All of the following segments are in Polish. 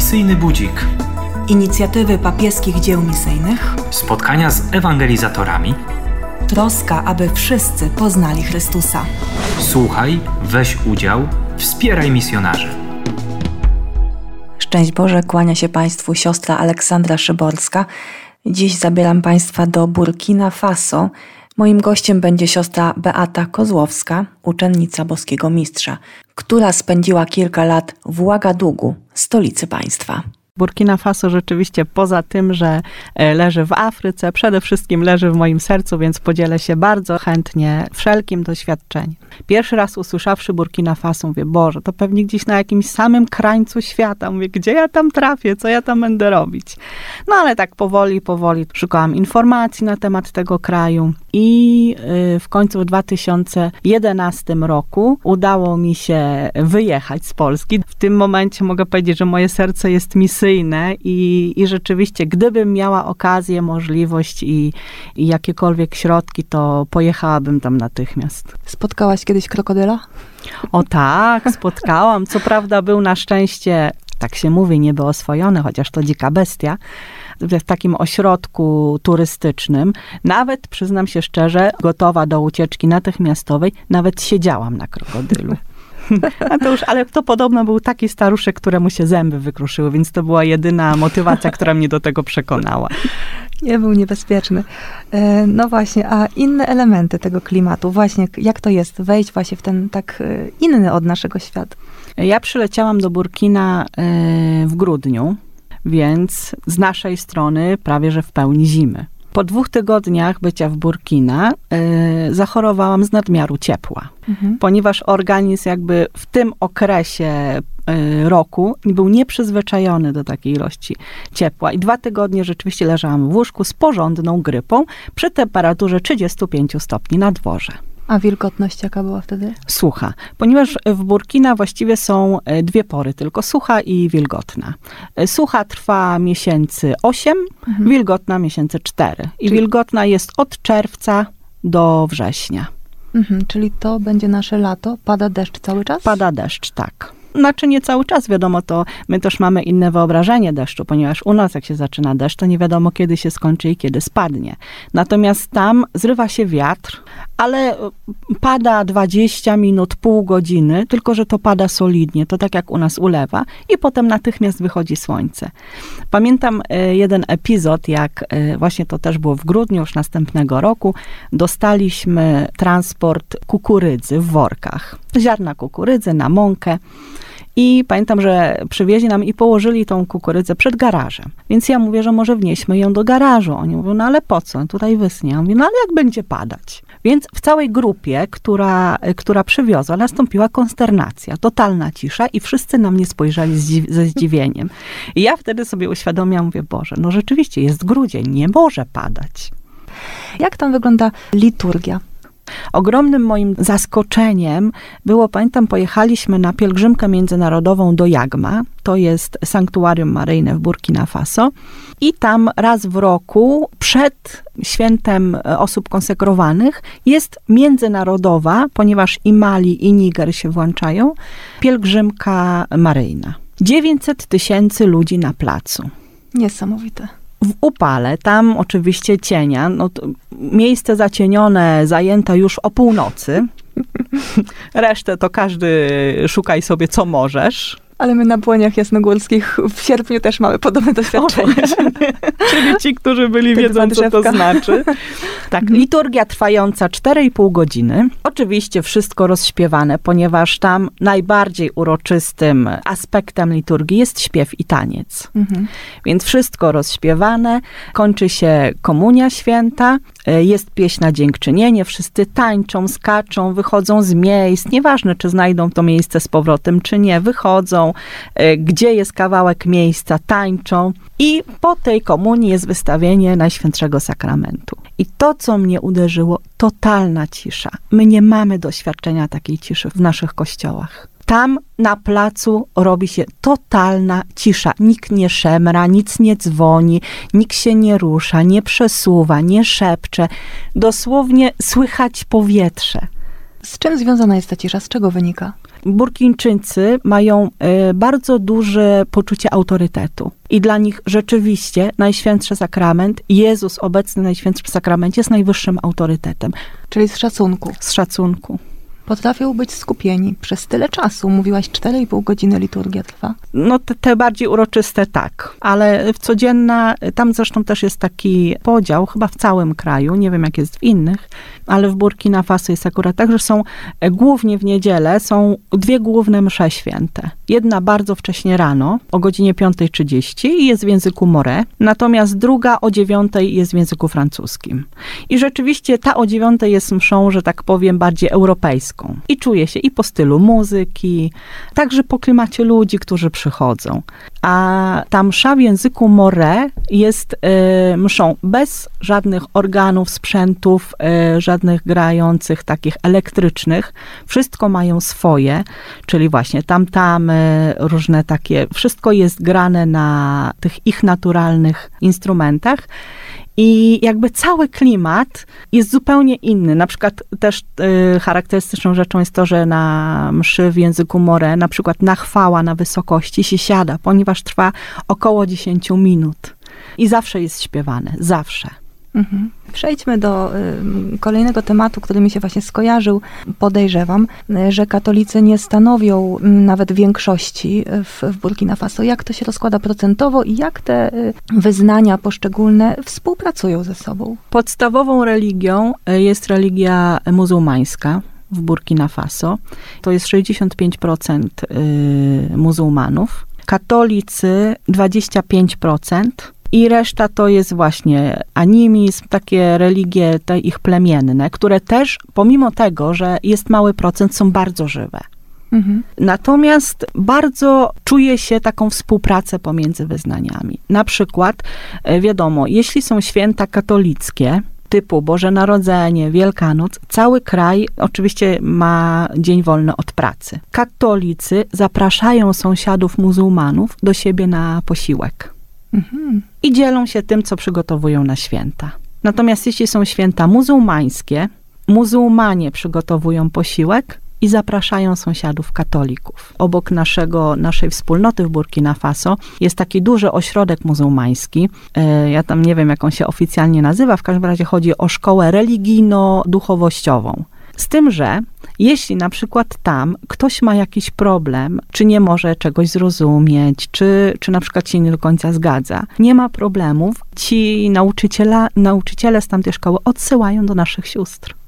Misyjny Budzik. Inicjatywy papieskich dzieł misyjnych. Spotkania z ewangelizatorami. Troska, aby wszyscy poznali Chrystusa. Słuchaj, weź udział, wspieraj misjonarzy. Szczęść Boże, kłania się Państwu siostra Aleksandra Szyborska. Dziś zabieram Państwa do Burkina Faso. Moim gościem będzie siostra Beata Kozłowska, uczennica boskiego mistrza, która spędziła kilka lat w Ouagadougou, stolicy państwa. Burkina Faso rzeczywiście poza tym, że e, leży w Afryce, przede wszystkim leży w moim sercu, więc podzielę się bardzo chętnie wszelkim doświadczeniem. Pierwszy raz usłyszawszy Burkina Faso, mówię, Boże, to pewnie gdzieś na jakimś samym krańcu świata. Mówię, gdzie ja tam trafię, co ja tam będę robić? No ale tak powoli, powoli szukałam informacji na temat tego kraju i y, w końcu w 2011 roku udało mi się wyjechać z Polski. W tym momencie mogę powiedzieć, że moje serce jest misyjne i, i rzeczywiście, gdybym miała okazję, możliwość i, i jakiekolwiek środki, to pojechałabym tam natychmiast. Spotkałaś kiedyś krokodyla? O tak, spotkałam. Co prawda był na szczęście, tak się mówi, niby oswojony, chociaż to dzika bestia, w takim ośrodku turystycznym. Nawet, przyznam się szczerze, gotowa do ucieczki natychmiastowej, nawet siedziałam na krokodylu. A to już, ale to podobno był taki staruszek, któremu się zęby wykruszyły, więc to była jedyna motywacja, która mnie do tego przekonała. Nie był niebezpieczny. E, no właśnie, a inne elementy tego klimatu, właśnie jak to jest wejść właśnie w ten tak e, inny od naszego świata? Ja przyleciałam do Burkina e, w grudniu, więc z naszej strony prawie że w pełni zimy. Po dwóch tygodniach bycia w Burkina y, zachorowałam z nadmiaru ciepła, mhm. ponieważ organizm jakby w tym okresie y, roku był nieprzyzwyczajony do takiej ilości ciepła. I dwa tygodnie rzeczywiście leżałam w łóżku z porządną grypą przy temperaturze 35 stopni na dworze. A wilgotność jaka była wtedy? Sucha, ponieważ w Burkina właściwie są e, dwie pory, tylko sucha i wilgotna. E, sucha trwa miesięcy 8, mhm. wilgotna miesięcy 4. I czyli... wilgotna jest od czerwca do września. Mhm, czyli to będzie nasze lato? Pada deszcz cały czas? Pada deszcz, tak. Znaczy nie cały czas, wiadomo, to my też mamy inne wyobrażenie deszczu, ponieważ u nas jak się zaczyna deszcz, to nie wiadomo kiedy się skończy i kiedy spadnie. Natomiast tam zrywa się wiatr, ale e, pada 20 minut, pół godziny, tylko że to pada solidnie, to tak jak u nas ulewa i potem natychmiast wychodzi słońce. Pamiętam e, jeden epizod, jak e, właśnie to też było w grudniu już następnego roku, dostaliśmy transport kukurydzy w workach. Ziarna kukurydzy na mąkę. I pamiętam, że przywieźli nam i położyli tą kukurydzę przed garażem. Więc ja mówię, że może wnieśmy ją do garażu. Oni mówią, no ale po co? Tutaj wysnie. Ja mówię, no ale jak będzie padać? Więc w całej grupie, która, która przywiozła, nastąpiła konsternacja, totalna cisza i wszyscy na mnie spojrzeli ze zdziwieniem. I ja wtedy sobie uświadomiłam, mówię, Boże, no rzeczywiście jest grudzień, nie może padać. Jak tam wygląda liturgia? Ogromnym moim zaskoczeniem było, pamiętam, pojechaliśmy na pielgrzymkę międzynarodową do Jagma, to jest sanktuarium maryjne w Burkina Faso i tam raz w roku przed świętem osób konsekrowanych jest międzynarodowa, ponieważ i Mali i Niger się włączają, pielgrzymka maryjna. 900 tysięcy ludzi na placu. Niesamowite w upale, tam oczywiście cienia, no miejsce zacienione, zajęte już o północy. Resztę to każdy szukaj sobie co możesz. Ale my na Błoniach Jasnogórskich w sierpniu też mamy podobne doświadczenie. Czyli ci, którzy byli, Te wiedzą, co to znaczy. Tak, mhm. liturgia trwająca 4,5 godziny. Oczywiście wszystko rozśpiewane, ponieważ tam najbardziej uroczystym aspektem liturgii jest śpiew i taniec. Mhm. Więc wszystko rozśpiewane. Kończy się komunia święta. E, jest pieśń na dziękczynienie. Wszyscy tańczą, skaczą, wychodzą z miejsc. Nieważne, czy znajdą to miejsce z powrotem, czy nie. Wychodzą, E, gdzie jest kawałek miejsca, tańczą. I po tej komunii jest wystawienie Najświętszego Sakramentu. I to, co mnie uderzyło, totalna cisza. My nie mamy doświadczenia takiej ciszy w naszych kościołach. Tam na placu robi się totalna cisza. Nikt nie szemra, nic nie dzwoni, nikt się nie rusza, nie przesuwa, nie szepcze. Dosłownie słychać powietrze. Z czym związana jest ta cisza? Z czego wynika? Burkińczycy mają y, bardzo duże poczucie autorytetu. I dla nich rzeczywiście Najświętszy Sakrament, Jezus obecny w Najświętszym Sakramencie jest najwyższym autorytetem. Czyli z szacunku. Z szacunku. Potrafią być skupieni przez tyle czasu. Mówiłaś 4,5 godziny liturgia trwa. No te, te, bardziej uroczyste tak, ale w codzienna, tam zresztą też jest taki podział, chyba w całym kraju, nie wiem jak jest w innych, ale w Burkina Faso jest akurat tak, że są e, głównie w niedzielę, są dwie główne msze święte. Jedna bardzo wcześnie rano, o godzinie 5.30 i jest w języku more, natomiast druga o 9.00 jest w języku francuskim. I rzeczywiście ta o 9.00 jest mszą, że tak powiem, bardziej europejską. I czuje się i po stylu muzyki, także po klimacie ludzi, którzy przychodzą. A ta msza w języku more jest y, mszą bez żadnych organów, sprzętów, y, żadnych grających takich elektrycznych. Wszystko mają swoje, czyli właśnie tam-tamy, różne takie, wszystko jest grane na tych ich naturalnych instrumentach. I jakby cały klimat jest zupełnie inny. Na przykład też y, charakterystyczną rzeczą jest to, że na mszy w języku more, na przykład na chwała na wysokości się siada, ponieważ trwa około 10 minut. I zawsze jest śpiewane, zawsze. Mhm. Przejdźmy do y, kolejnego tematu, który mi się właśnie skojarzył. Podejrzewam, y, że katolicy nie stanowią y, nawet większości w, w, Burkina Faso. Jak to się rozkłada procentowo i jak te y, wyznania poszczególne współpracują ze sobą? Podstawową religią y, jest religia muzułmańska w Burkina Faso. To jest 65% y, muzułmanów. Katolicy 25%. I reszta to jest właśnie animizm, takie religie te ich plemienne, które też, pomimo tego, że jest mały procent, są bardzo żywe. Mhm. Natomiast bardzo czuje się taką współpracę pomiędzy wyznaniami. Na przykład, e, wiadomo, jeśli są święta katolickie, typu Boże Narodzenie, Wielkanoc, cały kraj oczywiście ma dzień wolny od pracy. Katolicy zapraszają sąsiadów muzułmanów do siebie na posiłek. Mhm. I dzielą się tym, co przygotowują na święta. Natomiast jeśli są święta muzułmańskie, muzułmanie przygotowują posiłek i zapraszają sąsiadów katolików. Obok naszego, naszej wspólnoty w Burkina Faso jest taki duży ośrodek muzułmański. E, ja tam nie wiem, jak on się oficjalnie nazywa, w każdym razie chodzi o szkołę religijno-duchowościową. Z tym, że jeśli na przykład tam ktoś ma jakiś problem, czy nie może czegoś zrozumieć, czy, czy na przykład się nie do końca zgadza, nie ma problemów, ci nauczyciele z tamtej szkoły odsyłają do naszych sióstr.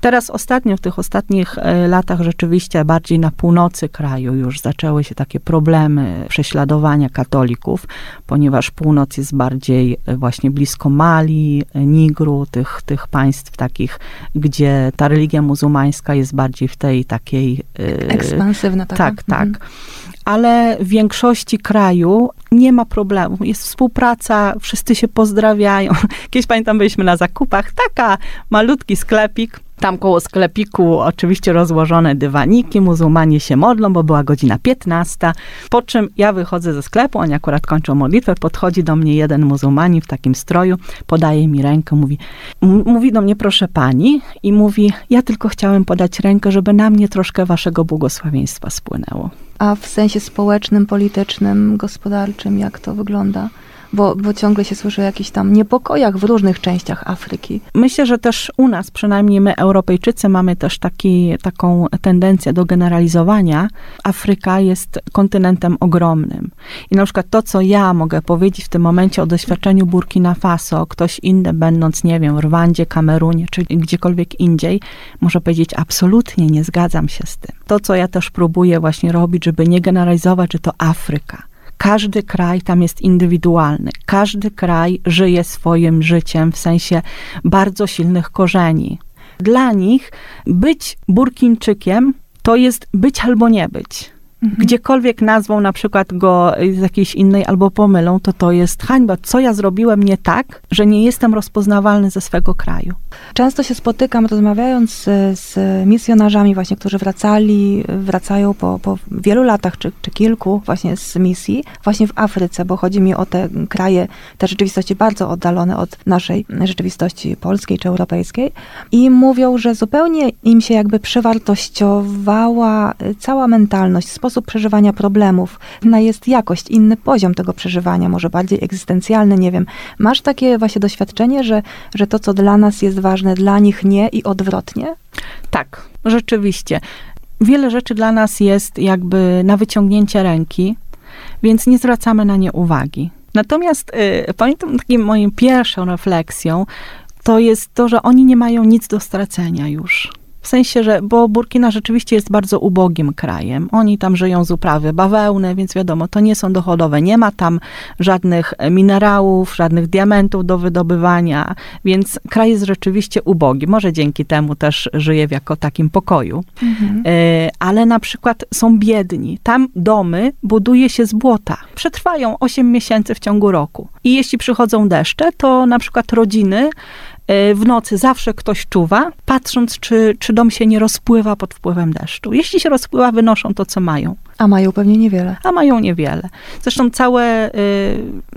Teraz ostatnio, w tych ostatnich e, latach rzeczywiście bardziej na północy kraju już zaczęły się takie problemy prześladowania katolików, ponieważ północ jest bardziej e, właśnie blisko Mali, e, Nigru, tych, tych państw takich, gdzie ta religia muzułmańska jest bardziej w tej takiej... Ekspansywna. Taka. Tak, tak. Mhm ale w większości kraju nie ma problemu. Jest współpraca, wszyscy się pozdrawiają. Kiedyś pamiętam, byliśmy na zakupach, taka malutki sklepik, tam koło sklepiku oczywiście rozłożone dywaniki, muzułmanie się modlą, bo była godzina 15. Po czym ja wychodzę ze sklepu, oni akurat kończą modlitwę, podchodzi do mnie jeden muzułmanin w takim stroju, podaje mi rękę, mówi, mówi do mnie proszę pani i mówi, ja tylko chciałem podać rękę, żeby na mnie troszkę waszego błogosławieństwa spłynęło. A w sensie społecznym, politycznym, gospodarczym, jak to wygląda? Bo, bo ciągle się słyszy o jakichś tam niepokojach w różnych częściach Afryki. Myślę, że też u nas, przynajmniej my, Europejczycy, mamy też taki, taką tendencję do generalizowania. Afryka jest kontynentem ogromnym. I na przykład to, co ja mogę powiedzieć w tym momencie o doświadczeniu Burkina Faso, ktoś inny, będąc, nie wiem, w Rwandzie, Kamerunie, czy gdziekolwiek indziej, może powiedzieć absolutnie nie zgadzam się z tym. To, co ja też próbuję właśnie robić, żeby nie generalizować, że to Afryka każdy kraj tam jest indywidualny. Każdy kraj żyje swoim życiem w sensie bardzo silnych korzeni. Dla nich być Burkińczykiem to jest być albo nie być. Gdziekolwiek nazwą na przykład go z jakiejś innej albo pomylą, to to jest hańba. Co ja zrobiłem nie tak, że nie jestem rozpoznawalny ze swego kraju. Często się spotykam, rozmawiając z, z misjonarzami właśnie, którzy wracali, wracają po, po wielu latach, czy, czy kilku właśnie z misji, właśnie w Afryce, bo chodzi mi o te kraje, te rzeczywistości bardzo oddalone od naszej rzeczywistości polskiej czy europejskiej i mówią, że zupełnie im się jakby przewartościowała cała mentalność, sposób przeżywania problemów. Inna jest jakość, inny poziom tego przeżywania, może bardziej egzystencjalny, nie wiem. Masz takie właśnie doświadczenie, że, że to, co dla nas jest ważne, dla nich nie i odwrotnie? Tak, rzeczywiście. Wiele rzeczy dla nas jest jakby na wyciągnięcie ręki, więc nie zwracamy na nie uwagi. Natomiast y, pamiętam takim moją pierwszą refleksją, to jest to, że oni nie mają nic do stracenia już. W sensie, że, bo Burkina rzeczywiście jest bardzo ubogim krajem. Oni tam żyją z uprawy bawełny, więc wiadomo, to nie są dochodowe. Nie ma tam żadnych minerałów, żadnych diamentów do wydobywania, więc kraj jest rzeczywiście ubogi. Może dzięki temu też żyje w jako takim pokoju. Mhm. E, ale na przykład są biedni. Tam domy buduje się z błota. Przetrwają 8 miesięcy w ciągu roku. I jeśli przychodzą deszcze, to na przykład rodziny E, w nocy zawsze ktoś czuwa, patrząc, czy, czy dom się nie rozpływa pod wpływem deszczu. Jeśli się rozpływa, wynoszą to, co mają. A mają pewnie niewiele. A mają niewiele. Zresztą całe,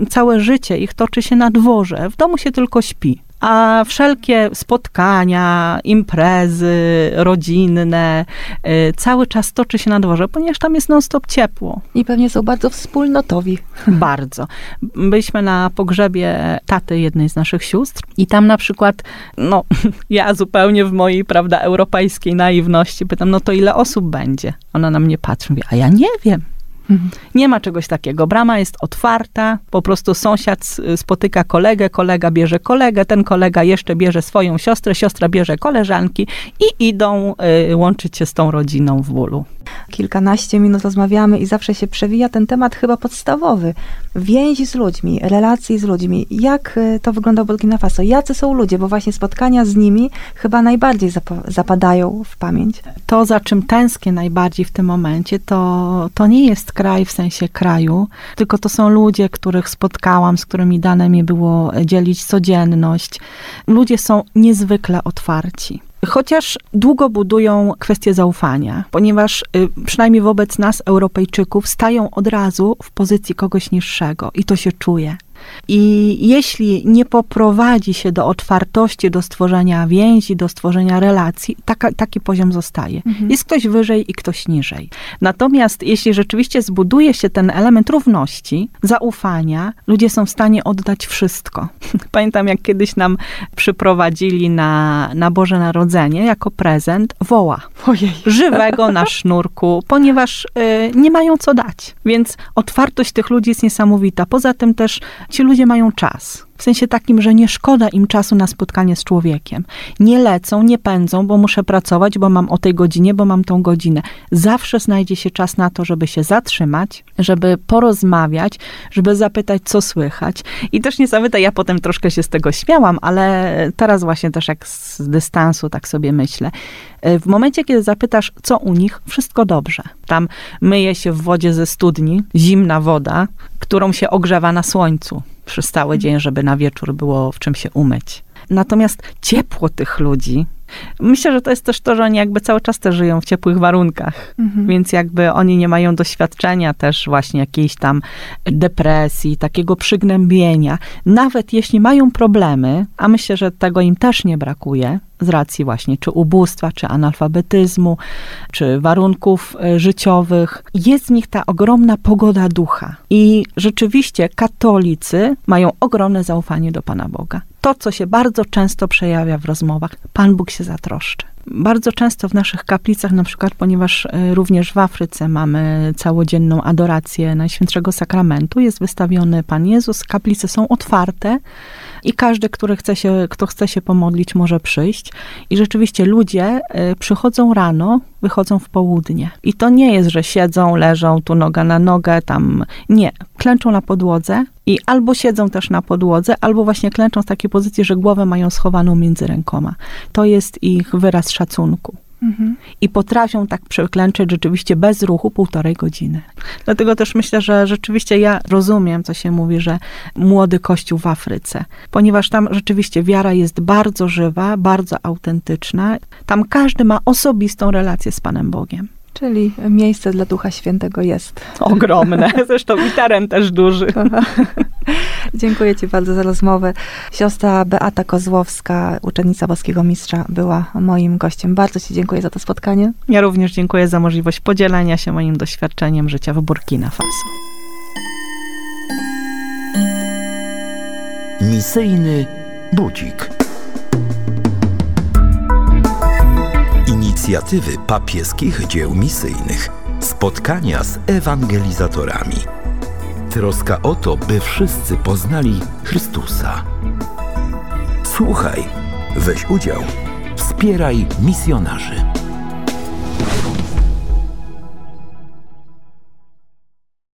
y, całe życie ich toczy się na dworze. W domu się tylko śpi a wszelkie spotkania, imprezy rodzinne, y, cały czas toczy się na dworze, ponieważ tam jest non-stop ciepło. I pewnie są bardzo wspólnotowi. Bardzo. Byliśmy na pogrzebie taty jednej z naszych sióstr i tam na przykład, no, ja zupełnie w mojej, prawda, europejskiej naiwności pytam, no to ile osób będzie? Ona na mnie patrzy, mówi, a ja nie wiem. Mhm. Nie ma czegoś takiego. Brama jest otwarta, po prostu sąsiad spotyka kolegę, kolega bierze kolegę, ten kolega jeszcze bierze swoją siostrę, siostra bierze koleżanki i idą y, łączyć się z tą rodziną w bólu. Kilkanaście minut rozmawiamy i zawsze się przewija ten temat chyba podstawowy. Więzi z ludźmi, relacje z ludźmi. Jak y, to wygląda w Burkina Faso? Jacy są ludzie? Bo właśnie spotkania z nimi chyba najbardziej zap- zapadają w pamięć. To, za czym tęsknię najbardziej w tym momencie, to, to nie jest kraj w sensie kraju, tylko to są ludzie, których spotkałam, z którymi dane mi było dzielić codzienność. Ludzie są niezwykle otwarci. Chociaż długo budują kwestię zaufania, ponieważ y, przynajmniej wobec nas, Europejczyków, stają od razu w pozycji kogoś niższego i to się czuje. I jeśli nie poprowadzi się do otwartości, do stworzenia więzi, do stworzenia relacji, taka, taki poziom zostaje. Mhm. Jest ktoś wyżej i ktoś niżej. Natomiast jeśli rzeczywiście zbuduje się ten element równości, zaufania, ludzie są w stanie oddać wszystko. Pamiętam, jak kiedyś nam przyprowadzili na, na Boże Narodzenie jako prezent woła. Ojej. Żywego na sznurku, ponieważ y, nie mają co dać. Więc otwartość tych ludzi jest niesamowita. Poza tym też ci ludzie mają czas. W sensie takim, że nie szkoda im czasu na spotkanie z człowiekiem. Nie lecą, nie pędzą, bo muszę pracować, bo mam o tej godzinie, bo mam tą godzinę. Zawsze znajdzie się czas na to, żeby się zatrzymać, żeby porozmawiać, żeby zapytać, co słychać. I też niesamowite, ja potem troszkę się z tego śmiałam, ale teraz właśnie też jak z dystansu tak sobie myślę. W momencie, kiedy zapytasz, co u nich, wszystko dobrze. Tam myje się w wodzie ze studni, zimna woda, którą się ogrzewa na słońcu przez cały dzień, żeby na wieczór było w czym się umyć. Natomiast ciepło tych ludzi, myślę, że to jest też to, że oni jakby cały czas też żyją w ciepłych warunkach, mhm. więc jakby oni nie mają doświadczenia też właśnie jakiejś tam depresji, takiego przygnębienia. Nawet jeśli mają problemy, a myślę, że tego im też nie brakuje, z racji właśnie czy ubóstwa, czy analfabetyzmu, czy warunków e, życiowych. Jest w nich ta ogromna pogoda ducha. I rzeczywiście katolicy mają ogromne zaufanie do Pana Boga. To, co się bardzo często przejawia w rozmowach, Pan Bóg się zatroszczy. Bardzo często w naszych kaplicach, na przykład, ponieważ e, również w Afryce mamy całodzienną adorację Najświętszego Sakramentu, jest wystawiony Pan Jezus, kaplice są otwarte i każdy, który chce się, kto chce się pomodlić, może przyjść. I rzeczywiście ludzie y, przychodzą rano, wychodzą w południe. I to nie jest, że siedzą, leżą tu noga na nogę, tam. Nie. Klęczą na podłodze i albo siedzą też na podłodze, albo właśnie klęczą z takiej pozycji, że głowę mają schowaną między rękoma. To jest ich wyraz szacunku. I potrafią tak przeklęczeć rzeczywiście bez ruchu półtorej godziny. Dlatego też myślę, że rzeczywiście ja rozumiem, co się mówi, że młody kościół w Afryce, ponieważ tam rzeczywiście wiara jest bardzo żywa, bardzo autentyczna. Tam każdy ma osobistą relację z Panem Bogiem. Czyli miejsce dla Ducha Świętego jest. Ogromne. Zresztą i teren też duży. Dziękuję Ci bardzo za rozmowę. Siostra Beata Kozłowska, uczennica Boskiego Mistrza, była moim gościem. Bardzo Ci dziękuję za to spotkanie. Ja również dziękuję za możliwość podzielenia się moim doświadczeniem życia w Burkina Faso. Misyjny budzik. Inicjatywy papieskich dzieł misyjnych. Spotkania z ewangelizatorami. Troska o to, by wszyscy poznali Chrystusa. Słuchaj, weź udział, wspieraj misjonarzy.